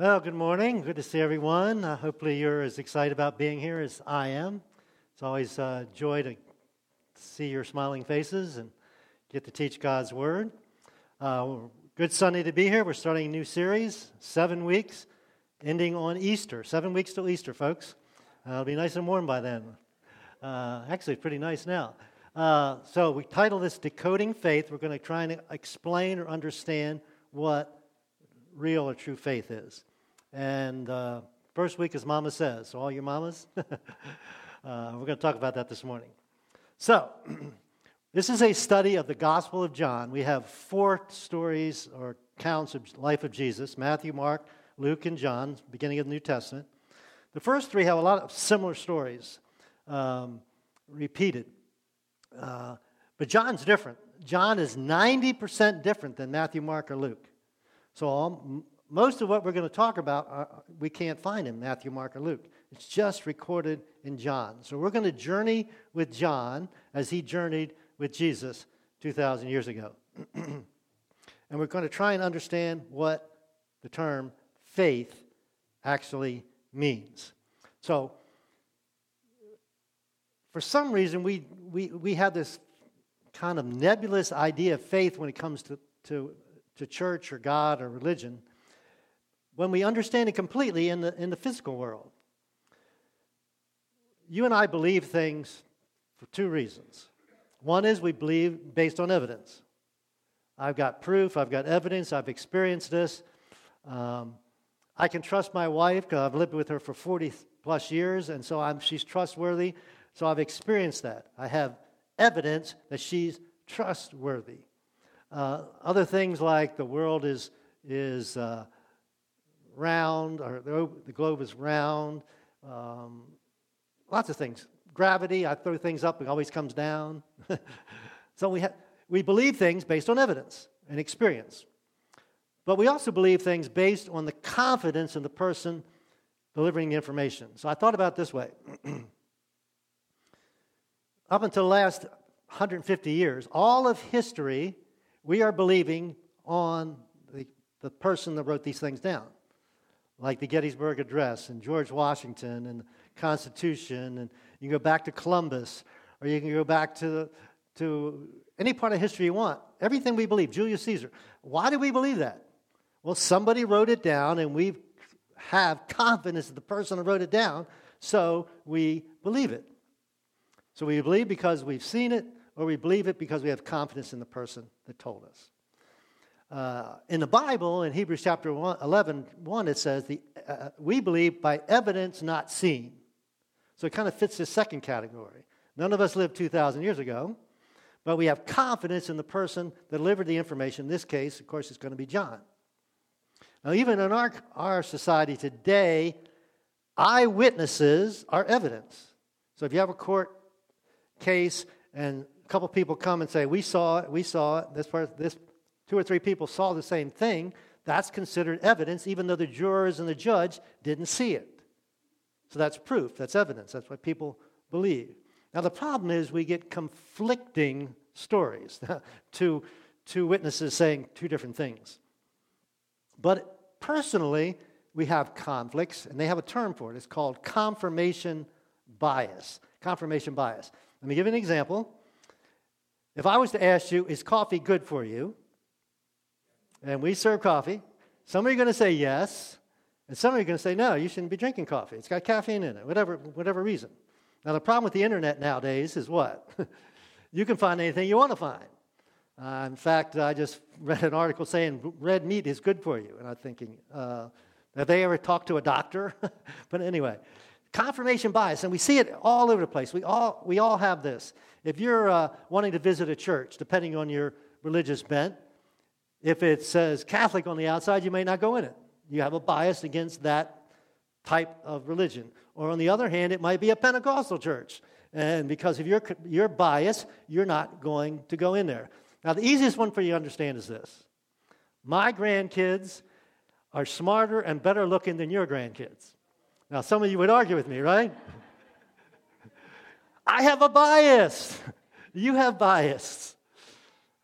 Well, good morning. Good to see everyone. Uh, hopefully, you're as excited about being here as I am. It's always a uh, joy to see your smiling faces and get to teach God's Word. Uh, good Sunday to be here. We're starting a new series, seven weeks, ending on Easter. Seven weeks till Easter, folks. Uh, it'll be nice and warm by then. Uh, actually, pretty nice now. So, we title this Decoding Faith. We're going to try and explain or understand what real or true faith is. And uh, first week is Mama Says. So, all your mamas, uh, we're going to talk about that this morning. So, this is a study of the Gospel of John. We have four stories or accounts of life of Jesus Matthew, Mark, Luke, and John, beginning of the New Testament. The first three have a lot of similar stories um, repeated. Uh, but John's different. John is 90% different than Matthew, Mark, or Luke. So all, most of what we're going to talk about, uh, we can't find in Matthew, Mark, or Luke. It's just recorded in John. So we're going to journey with John as he journeyed with Jesus 2,000 years ago. and we're going to try and understand what the term faith actually means. So, for some reason, we, we, we have this kind of nebulous idea of faith when it comes to, to to church or God or religion when we understand it completely in the, in the physical world. You and I believe things for two reasons. One is we believe based on evidence. I've got proof, I've got evidence, I've experienced this. Um, I can trust my wife because I've lived with her for 40 plus years, and so I'm, she's trustworthy. So I've experienced that. I have evidence that she's trustworthy. Uh, other things like the world is, is uh, round, or the, globe is round. Um, lots of things. Gravity, I throw things up, it always comes down. so we, ha- we believe things based on evidence and experience. But we also believe things based on the confidence in the person delivering the information. So I thought about this way. Up until the last 150 years, all of history we are believing on the, the person that wrote these things down, like the Gettysburg Address and George Washington and the Constitution. And you can go back to Columbus, or you can go back to, to any part of history you want. Everything we believe, Julius Caesar. Why do we believe that? Well, somebody wrote it down, and we have confidence in the person who wrote it down, so we believe it. So we believe because we've seen it, or we believe it because we have confidence in the person that told us. Uh, in the Bible, in Hebrews chapter 1, 11, 1, it says, the, uh, We believe by evidence not seen. So it kind of fits this second category. None of us lived 2,000 years ago, but we have confidence in the person that delivered the information. In this case, of course, it's going to be John. Now, even in our, our society today, eyewitnesses are evidence. So if you have a court case and a couple people come and say, We saw it, we saw it, this, part, this two or three people saw the same thing, that's considered evidence, even though the jurors and the judge didn't see it. So that's proof, that's evidence, that's what people believe. Now, the problem is we get conflicting stories, two, two witnesses saying two different things. But personally, we have conflicts, and they have a term for it. It's called confirmation bias. Confirmation bias. Let me give you an example. If I was to ask you, is coffee good for you? And we serve coffee, some of you are going to say yes, and some of you are going to say no, you shouldn't be drinking coffee. It's got caffeine in it, whatever, whatever reason. Now, the problem with the internet nowadays is what? you can find anything you want to find. Uh, in fact, I just read an article saying red meat is good for you. And I'm thinking, uh, have they ever talked to a doctor? but anyway, confirmation bias, and we see it all over the place. We all, we all have this. If you're uh, wanting to visit a church, depending on your religious bent, if it says Catholic on the outside, you may not go in it. You have a bias against that type of religion. Or on the other hand, it might be a Pentecostal church. And because of your, your bias, you're not going to go in there. Now, the easiest one for you to understand is this my grandkids are smarter and better looking than your grandkids. Now, some of you would argue with me, right? I have a bias. You have bias.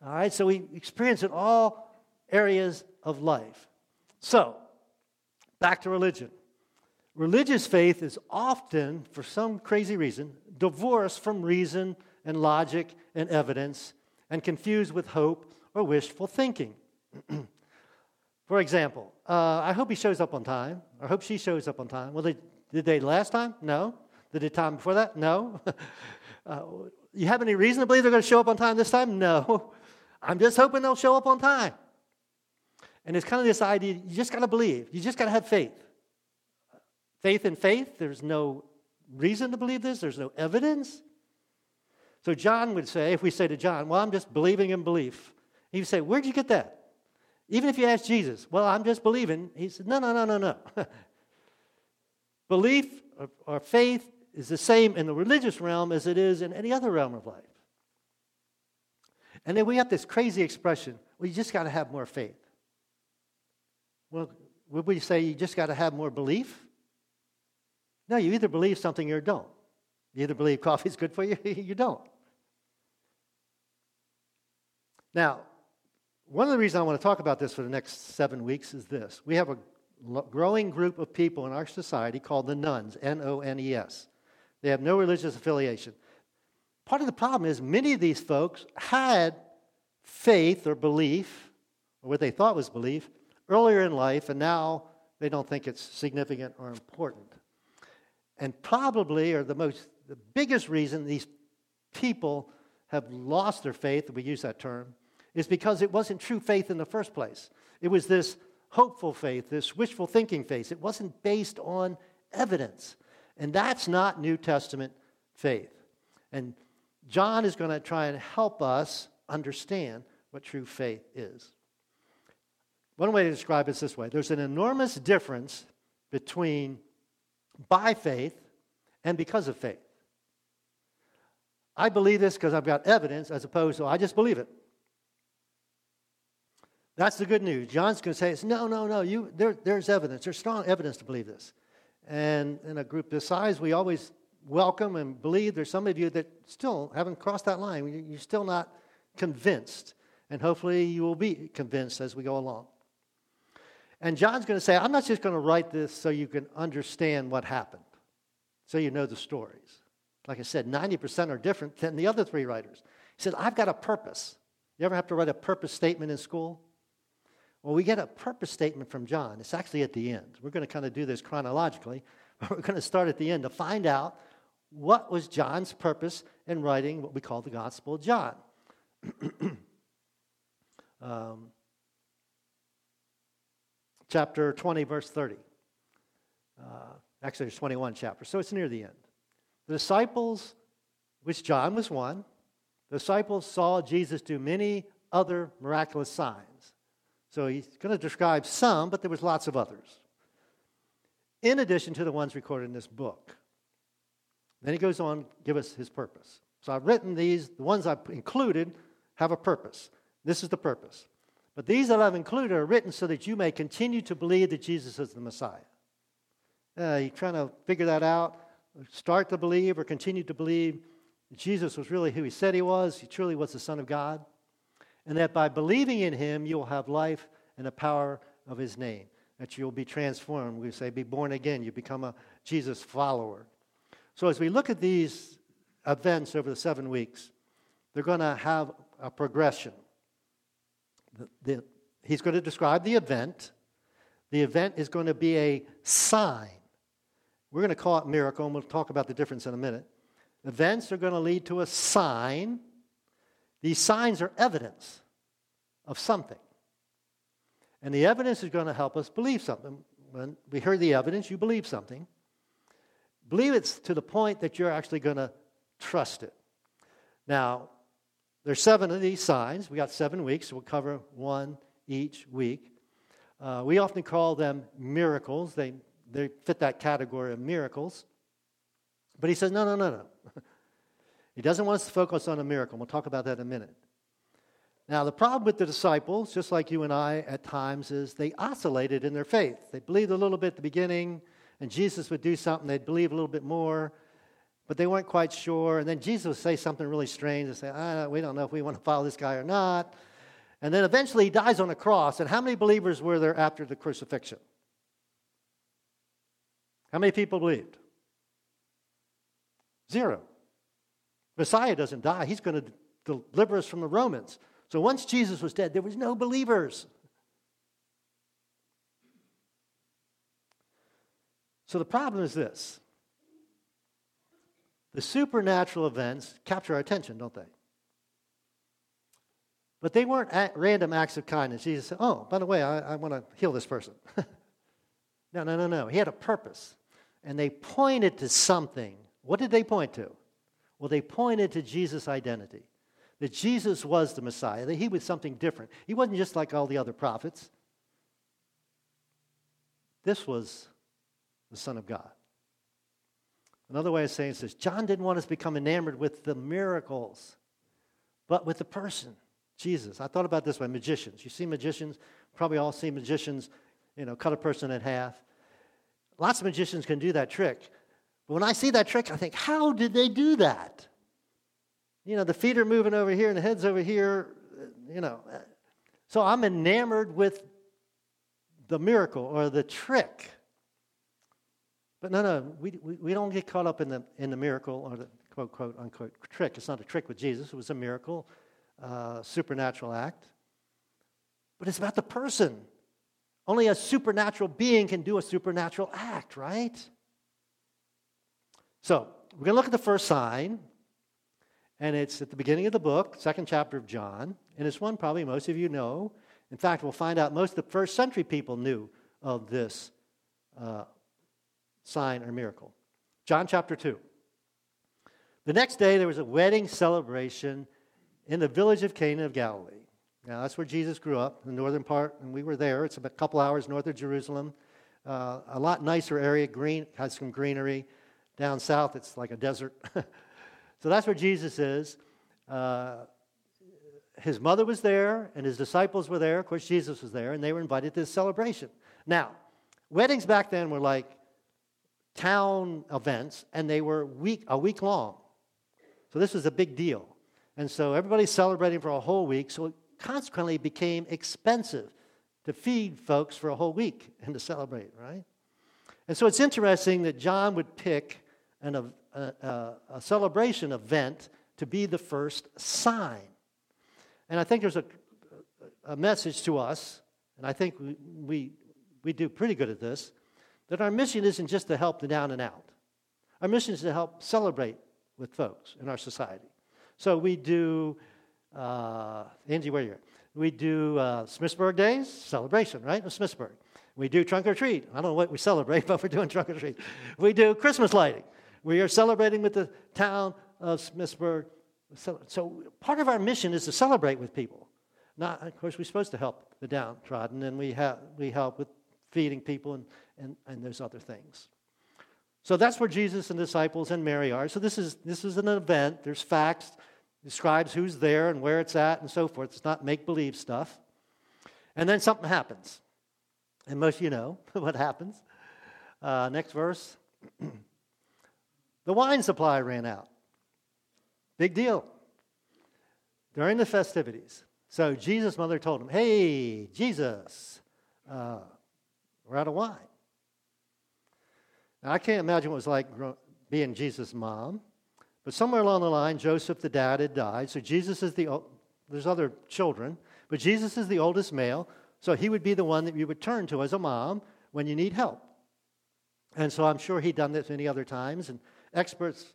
All right, so we experience it all areas of life. So, Back to religion. Religious faith is often, for some crazy reason, divorced from reason and logic and evidence and confused with hope or wishful thinking. for example, uh, I hope he shows up on time. I hope she shows up on time. Well, they, did they last time? No. Did they time before that? No. uh, you have any reason to believe they're going to show up on time this time? No. I'm just hoping they'll show up on time. And it's kind of this idea you just got to believe, you just got to have faith. Faith in faith, there's no reason to believe this, there's no evidence. So John would say, if we say to John, Well, I'm just believing in belief, he would say, Where'd you get that? Even if you ask Jesus, Well, I'm just believing, he said, No, no, no, no, no. Belief or, or faith is the same in the religious realm as it is in any other realm of life. And then we have this crazy expression well, just got to have more faith. Well, would we say you just got to have more belief? No, you either believe something or don't. You either believe coffee is good for you, or you don't. Now, one of the reasons I want to talk about this for the next seven weeks is this. We have a growing group of people in our society called the nones, N O N E S. They have no religious affiliation. Part of the problem is many of these folks had faith or belief, or what they thought was belief, earlier in life, and now they don't think it's significant or important. And probably, or the most, the biggest reason these people have lost their faith, we use that term, is because it wasn't true faith in the first place. It was this hopeful faith, this wishful thinking faith. It wasn't based on evidence. And that's not New Testament faith. And John is going to try and help us understand what true faith is. One way to describe it is this way there's an enormous difference between by faith and because of faith. I believe this because I've got evidence as opposed to oh, I just believe it. That's the good news. John's going to say, no, no, no, you, there, there's evidence. There's strong evidence to believe this. And in a group this size, we always welcome and believe. There's some of you that still haven't crossed that line. You're still not convinced. And hopefully you will be convinced as we go along. And John's going to say, I'm not just going to write this so you can understand what happened, so you know the stories. Like I said, 90% are different than the other three writers. He said, I've got a purpose. You ever have to write a purpose statement in school? Well, we get a purpose statement from John. It's actually at the end. We're going to kind of do this chronologically, but we're going to start at the end to find out what was John's purpose in writing what we call the Gospel of John. um, chapter 20, verse 30. Uh, actually, there's 21 chapters, so it's near the end. The disciples, which John was one, the disciples saw Jesus do many other miraculous signs. So he's going to describe some, but there was lots of others. In addition to the ones recorded in this book. Then he goes on give us his purpose. So I've written these, the ones I've included have a purpose. This is the purpose. But these that I've included are written so that you may continue to believe that Jesus is the Messiah. Uh, you trying to figure that out? Start to believe or continue to believe that Jesus was really who he said he was. He truly was the Son of God. And that by believing in him, you will have life and the power of his name. That you'll be transformed. We say, be born again. You become a Jesus follower. So as we look at these events over the seven weeks, they're going to have a progression. The, the, he's going to describe the event. The event is going to be a sign. We're going to call it miracle, and we'll talk about the difference in a minute. Events are going to lead to a sign. These signs are evidence of something. And the evidence is going to help us believe something. When we hear the evidence, you believe something. Believe it to the point that you're actually going to trust it. Now, there's seven of these signs. We got seven weeks, we'll cover one each week. Uh, we often call them miracles. They, they fit that category of miracles. But he says, no, no, no, no. he doesn't want us to focus on a miracle. We'll talk about that in a minute. Now, the problem with the disciples, just like you and I at times, is they oscillated in their faith. They believed a little bit at the beginning, and Jesus would do something, they'd believe a little bit more but they weren't quite sure. And then Jesus would say something really strange and say, ah, We don't know if we want to follow this guy or not. And then eventually he dies on a cross. And how many believers were there after the crucifixion? How many people believed? Zero. Messiah doesn't die, he's going to deliver us from the Romans. So once Jesus was dead, there was no believers. So the problem is this the supernatural events capture our attention, don't they? But they weren't random acts of kindness. Jesus said, Oh, by the way, I, I want to heal this person. no, no, no, no. He had a purpose. And they pointed to something. What did they point to? Well, they pointed to Jesus' identity that Jesus was the Messiah, that he was something different. He wasn't just like all the other prophets. This was the Son of God. Another way of saying this is John didn't want us to become enamored with the miracles, but with the person, Jesus. I thought about this way magicians. You see magicians, probably all see magicians, you know, cut a person in half. Lots of magicians can do that trick. But when I see that trick, I think, how did they do that? You know, the feet are moving over here and the head's over here, you know. So I'm enamored with the miracle or the trick. But no, no, we, we, we don't get caught up in the, in the miracle or the quote, quote, unquote trick. It's not a trick with Jesus, it was a miracle, uh, supernatural act. But it's about the person. Only a supernatural being can do a supernatural act, right? So, we're going to look at the first sign, and it's at the beginning of the book, second chapter of John, and it's one probably most of you know. In fact, we'll find out most of the first century people knew of this uh, sign or miracle. John chapter 2. The next day, there was a wedding celebration in the village of Cana of Galilee. Now, that's where Jesus grew up, the northern part, and we were there. It's a couple hours north of Jerusalem. Uh, a lot nicer area, green, has some greenery. Down south, it's like a desert. so that's where Jesus is. Uh, his mother was there, and his disciples were there. Of course, Jesus was there, and they were invited to this celebration. Now, weddings back then were like town events, and they were week, a week long. So this was a big deal. And so everybody's celebrating for a whole week, so it consequently became expensive to feed folks for a whole week and to celebrate, right? And so it's interesting that John would pick an, a, a, a celebration event to be the first sign. And I think there's a, a message to us, and I think we, we, we do pretty good at this, that our mission isn't just to help the down and out. Our mission is to help celebrate with folks in our society. So we do, uh, Angie, where are you? We do uh, Smithsburg Days, celebration, right? Of Smithsburg. We do trunk or treat. I don't know what we celebrate, but we're doing trunk or treat. We do Christmas lighting. We are celebrating with the town of Smithsburg. So, part of our mission is to celebrate with people. Not, of course, we're supposed to help the downtrodden, and we, ha- we help with feeding people and and, and there's other things. So that's where Jesus and disciples and Mary are. So this is, this is an event. There's facts, describes who's there and where it's at and so forth. It's not make believe stuff. And then something happens. And most of you know what happens. Uh, next verse. the wine supply ran out. Big deal. During the festivities. So Jesus' mother told him, Hey, Jesus, uh, we're out of wine. Now, I can't imagine what it was like being Jesus' mom, but somewhere along the line, Joseph, the dad, had died. So Jesus is the, there's other children, but Jesus is the oldest male, so he would be the one that you would turn to as a mom when you need help. And so I'm sure he'd done this many other times, and experts,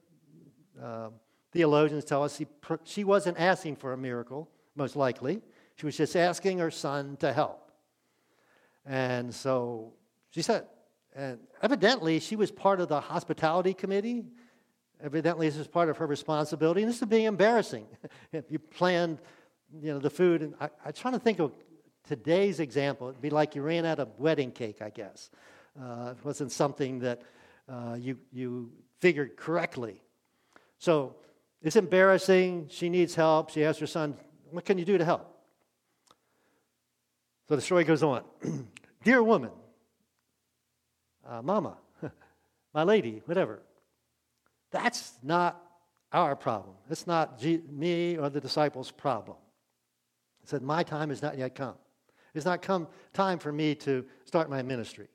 uh, theologians tell us he, she wasn't asking for a miracle, most likely. She was just asking her son to help. And so she said, and evidently, she was part of the hospitality committee. Evidently, this is part of her responsibility. And this would be embarrassing if you planned, you know, the food. And I, I'm trying to think of today's example. It'd be like you ran out of wedding cake, I guess. Uh, it wasn't something that uh, you, you figured correctly. So it's embarrassing. She needs help. She asks her son, What can you do to help? So the story goes on. Dear woman, uh, mama, my lady, whatever. That's not our problem. It's not G- me or the disciples' problem. He said, My time has not yet come. It's not come time for me to start my ministry.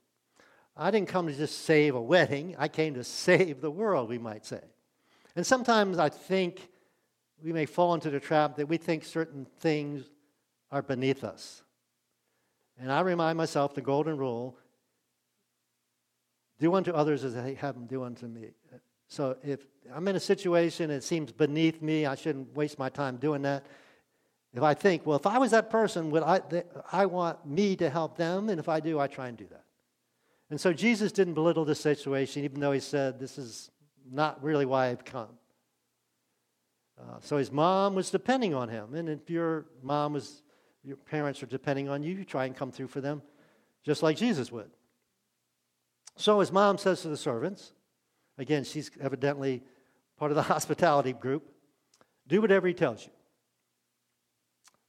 I didn't come to just save a wedding, I came to save the world, we might say. And sometimes I think we may fall into the trap that we think certain things are beneath us. And I remind myself the golden rule do unto others as I have them do unto me. So if I'm in a situation it seems beneath me, I shouldn't waste my time doing that. If I think, well, if I was that person, would I, I want me to help them, and if I do, I try and do that. And so Jesus didn't belittle this situation, even though he said, this is not really why I've come. Uh, so his mom was depending on him. And if your mom was, your parents are depending on you, you try and come through for them, just like Jesus would. So his mom says to the servants, again, she's evidently part of the hospitality group, do whatever he tells you.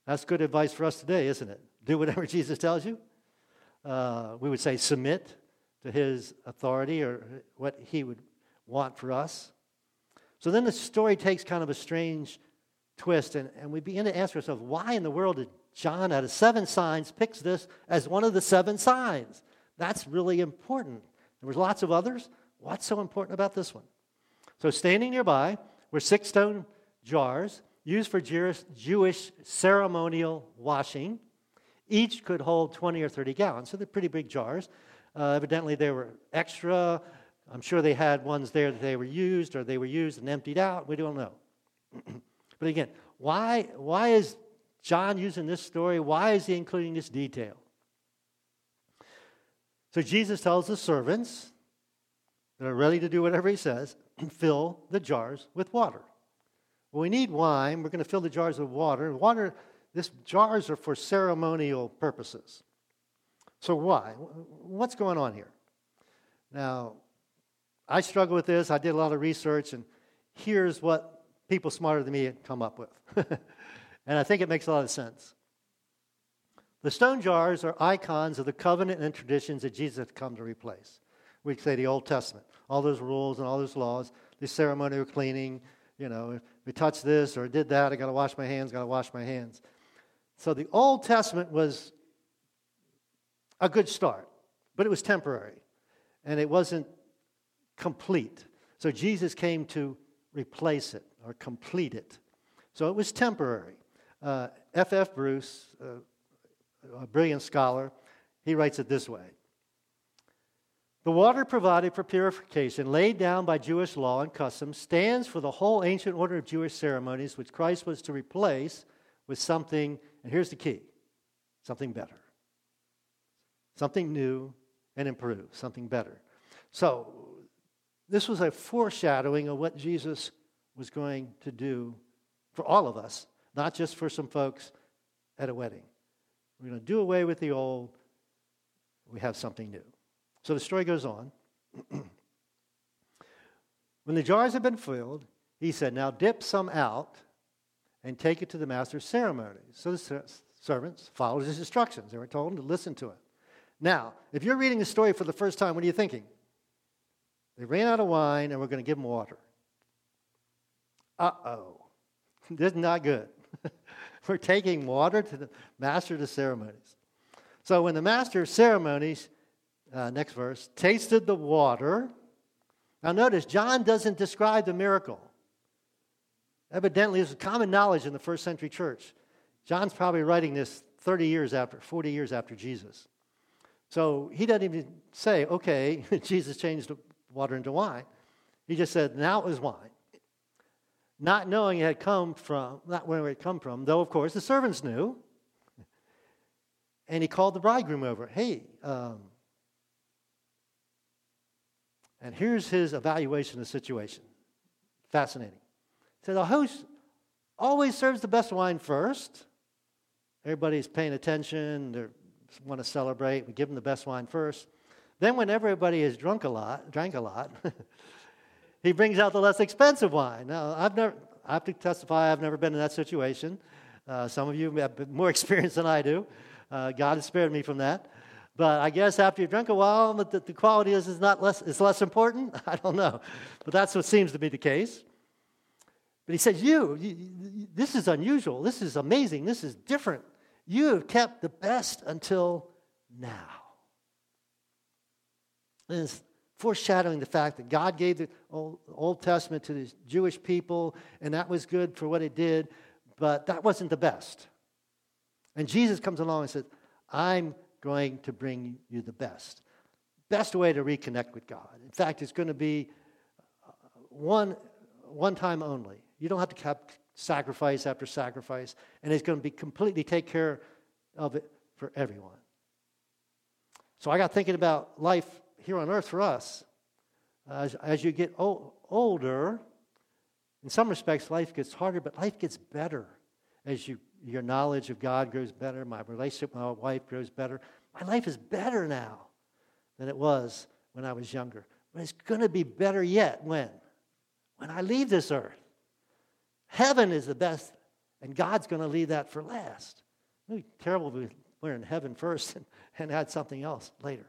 That's good advice for us today, isn't it? Do whatever Jesus tells you. Uh, we would say submit to his authority or what he would want for us. So then the story takes kind of a strange twist, and, and we begin to ask ourselves why in the world did John, out of seven signs, picks this as one of the seven signs? That's really important. There was lots of others. What's so important about this one? So standing nearby were six stone jars used for Jewish ceremonial washing. Each could hold 20 or 30 gallons, so they're pretty big jars. Uh, evidently, they were extra. I'm sure they had ones there that they were used or they were used and emptied out. We don't know. but again, why, why is John using this story? Why is he including this detail? So Jesus tells the servants that are ready to do whatever he says, fill the jars with water. Well, we need wine. We're going to fill the jars with water. Water, this jars are for ceremonial purposes. So why? What's going on here? Now, I struggle with this. I did a lot of research, and here's what people smarter than me come up with. and I think it makes a lot of sense. The stone jars are icons of the covenant and traditions that Jesus had come to replace. We say the Old Testament, all those rules and all those laws, the ceremonial cleaning, you know, if we touch this or did that, I got to wash my hands, got to wash my hands. So the Old Testament was a good start, but it was temporary and it wasn't complete. So Jesus came to replace it or complete it. So it was temporary. F.F. Uh, F. Bruce, uh, a brilliant scholar, he writes it this way The water provided for purification, laid down by Jewish law and custom, stands for the whole ancient order of Jewish ceremonies, which Christ was to replace with something, and here's the key something better. Something new and improved, something better. So, this was a foreshadowing of what Jesus was going to do for all of us, not just for some folks at a wedding. We're going to do away with the old, we have something new. So the story goes on. when the jars had been filled, he said, Now dip some out and take it to the master's ceremonies. So the servants followed his instructions. They were told to listen to it. Now, if you're reading the story for the first time, what are you thinking? They ran out of wine and we're going to give them water. Uh oh. This is not good. We're taking water to the master of the ceremonies. So when the master of ceremonies, uh, next verse, tasted the water. Now notice, John doesn't describe the miracle. Evidently, this was common knowledge in the first century church. John's probably writing this 30 years after, 40 years after Jesus. So he doesn't even say, okay, Jesus changed water into wine. He just said, now it was wine. Not knowing it had come from, not where it had come from, though, of course, the servants knew. And he called the bridegroom over. Hey, um, and here's his evaluation of the situation. Fascinating. He said, The host always serves the best wine first. Everybody's paying attention. They want to celebrate. We give them the best wine first. Then, when everybody has drunk a lot, drank a lot, he brings out the less expensive wine. Now, I've never, I have to testify, I've never been in that situation. Uh, some of you have more experience than I do. Uh, God has spared me from that. But I guess after you've a while, the, the quality is, is not less, is less important. I don't know. But that's what seems to be the case. But he says, you, you, this is unusual. This is amazing. This is different. You have kept the best until now. And it's foreshadowing the fact that God gave the Old, Testament to the Jewish people, and that was good for what it did, but that wasn't the best. And Jesus comes along and says, I'm going to bring you the best. Best way to reconnect with God. In fact, it's going to be uh, one, one time only. You don't have to have sacrifice after sacrifice, and it's going to be completely take care of it for everyone. So I got thinking about life here on earth for us. As, as you get o- older, in some respects, life gets harder, but life gets better as you, your knowledge of God grows better. My relationship with my wife grows better. My life is better now than it was when I was younger. But it's going to be better yet when? When I leave this earth. Heaven is the best, and God's going to leave that for last. It would be terrible if we are in heaven first and, and had something else later.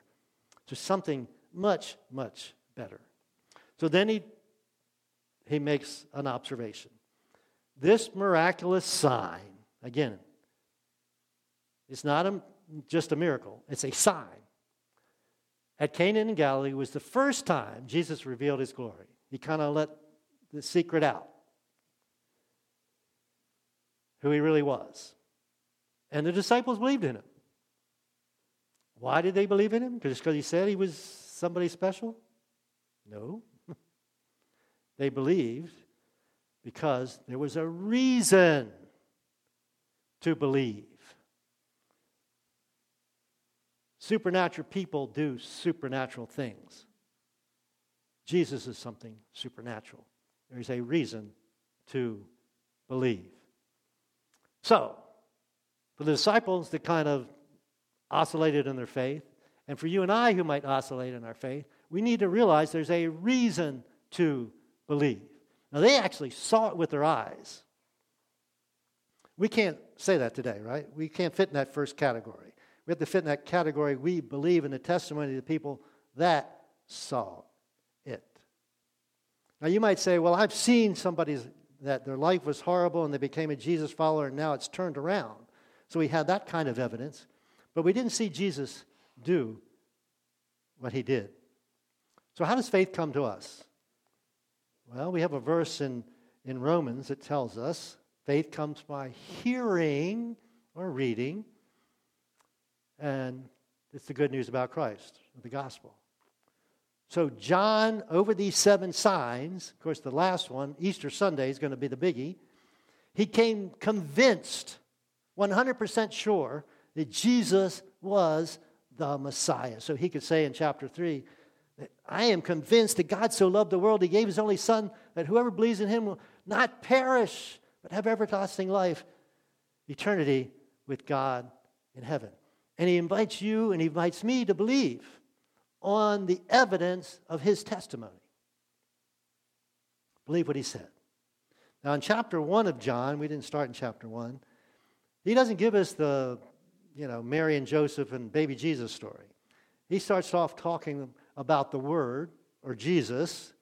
So something much, much better. So then he, he makes an observation. This miraculous sign, again, it's not a, just a miracle, it's a sign. At Cana in Galilee was the first time Jesus revealed his glory. He kind of let the secret out who he really was. And the disciples believed in him. Why did they believe in him? Just because he said he was somebody special? No. They believed because there was a reason to believe. Supernatural people do supernatural things. Jesus is something supernatural. There's a reason to believe. So, for the disciples that kind of oscillated in their faith, and for you and I who might oscillate in our faith, we need to realize there's a reason to believe. Now, they actually saw it with their eyes. We can't say that today, right? We can't fit in that first category. We have to fit in that category. We believe in the testimony of the people that saw it. Now, you might say, well, I've seen somebody that their life was horrible and they became a Jesus follower and now it's turned around. So we had that kind of evidence. But we didn't see Jesus do what he did. So, how does faith come to us? Well, we have a verse in, in Romans that tells us faith comes by hearing or reading, and it's the good news about Christ, the gospel. So, John, over these seven signs, of course, the last one, Easter Sunday, is going to be the biggie. He came convinced, 100% sure, that Jesus was the Messiah. So he could say in chapter 3, I am convinced that God so loved the world, he gave his only Son, that whoever believes in him will not perish, but have everlasting life, eternity with God in heaven. And he invites you and he invites me to believe on the evidence of his testimony. Believe what he said. Now, in chapter 1 of John, we didn't start in chapter 1, he doesn't give us the, you know, Mary and Joseph and baby Jesus story. He starts off talking about the Word, or Jesus.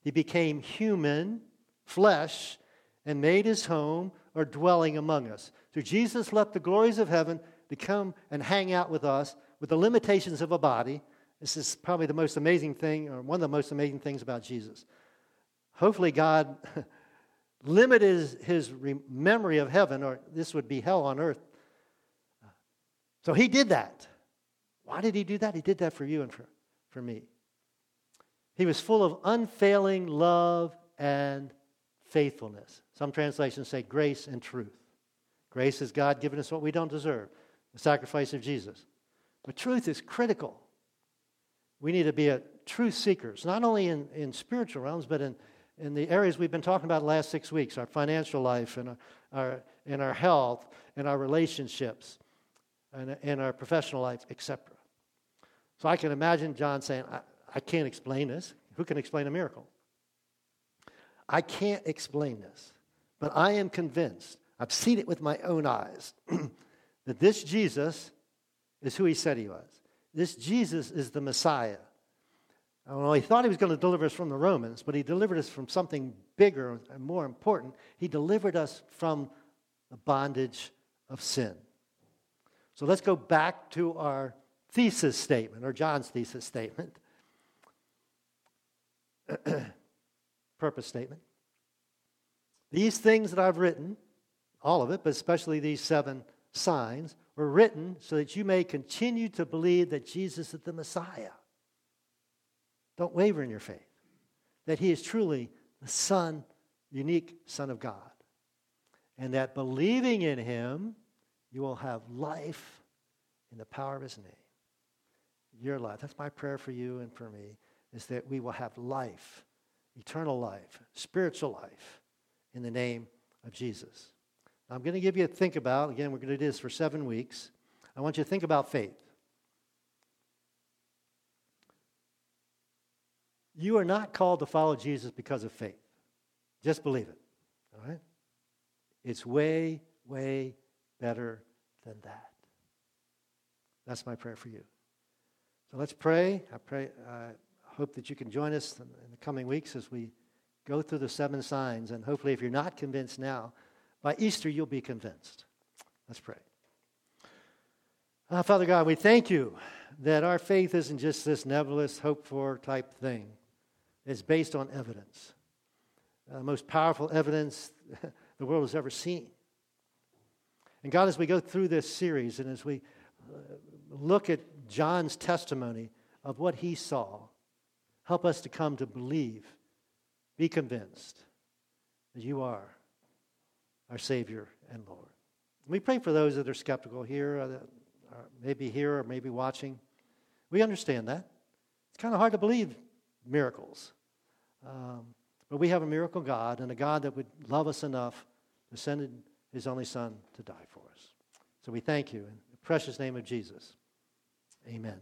He became human, flesh, and made his home or dwelling among us. So Jesus left the glories of heaven to come and hang out with us with the limitations of a body this is probably the most amazing thing, or one of the most amazing things about Jesus. Hopefully, God limited his, memory of heaven, or this would be hell on earth. So he did that. Why did he do that? He did that for you and for, for me. He was full of unfailing love and faithfulness. Some translations say grace and truth. Grace is God giving us what we don't deserve, the sacrifice of Jesus. But truth is critical. We need to be a truth seekers, not only in, in spiritual realms, but in, in the areas we've been talking about the last six weeks our financial life, and our, our, in our health, and our relationships, and in our professional life, etc. So I can imagine John saying, I, I can't explain this. Who can explain a miracle? I can't explain this, but I am convinced, I've seen it with my own eyes, that this Jesus is who he said he was this Jesus is the Messiah. Know, he thought he was going to deliver us from the Romans, but he delivered us from something bigger and more important. He delivered us from the bondage of sin. So let's go back to our thesis statement, or John's thesis statement. purpose statement. These things that I've written, all of it, but especially these seven signs, were written so that you may continue to believe that Jesus is the Messiah. Don't waver in your faith, that he is truly the Son, unique Son of God. And that believing in him, you will have life in the power of his name. Your life. That's my prayer for you and for me, is that we will have life, eternal life, spiritual life, in the name of Jesus. I'm going to give you a think about. Again, we're going to do this for seven weeks. I want you to think about faith. You are not called to follow Jesus because of faith. Just believe it. All right? It's way, way better than that. That's my prayer for you. So let's pray. I pray. I hope that you can join us in the coming weeks as we go through the seven signs. And hopefully, if you're not convinced now, by Easter you'll be convinced. Let's pray. Uh, Father God, we thank you that our faith isn't just this nebulous, hope for type thing. It's based on evidence. Uh, most powerful evidence the world has ever seen. And God, as we go through this series and as we uh, look at John's testimony of what he saw, help us to come to believe, be convinced that you are our Savior and Lord. We pray for those that are skeptical here, uh, that are maybe here or maybe watching. We understand that. It's kind of hard to believe miracles. Um, but we have a miracle God and a God that would love us enough to send his only Son to die for us. So we thank you in the precious name of Jesus. Amen.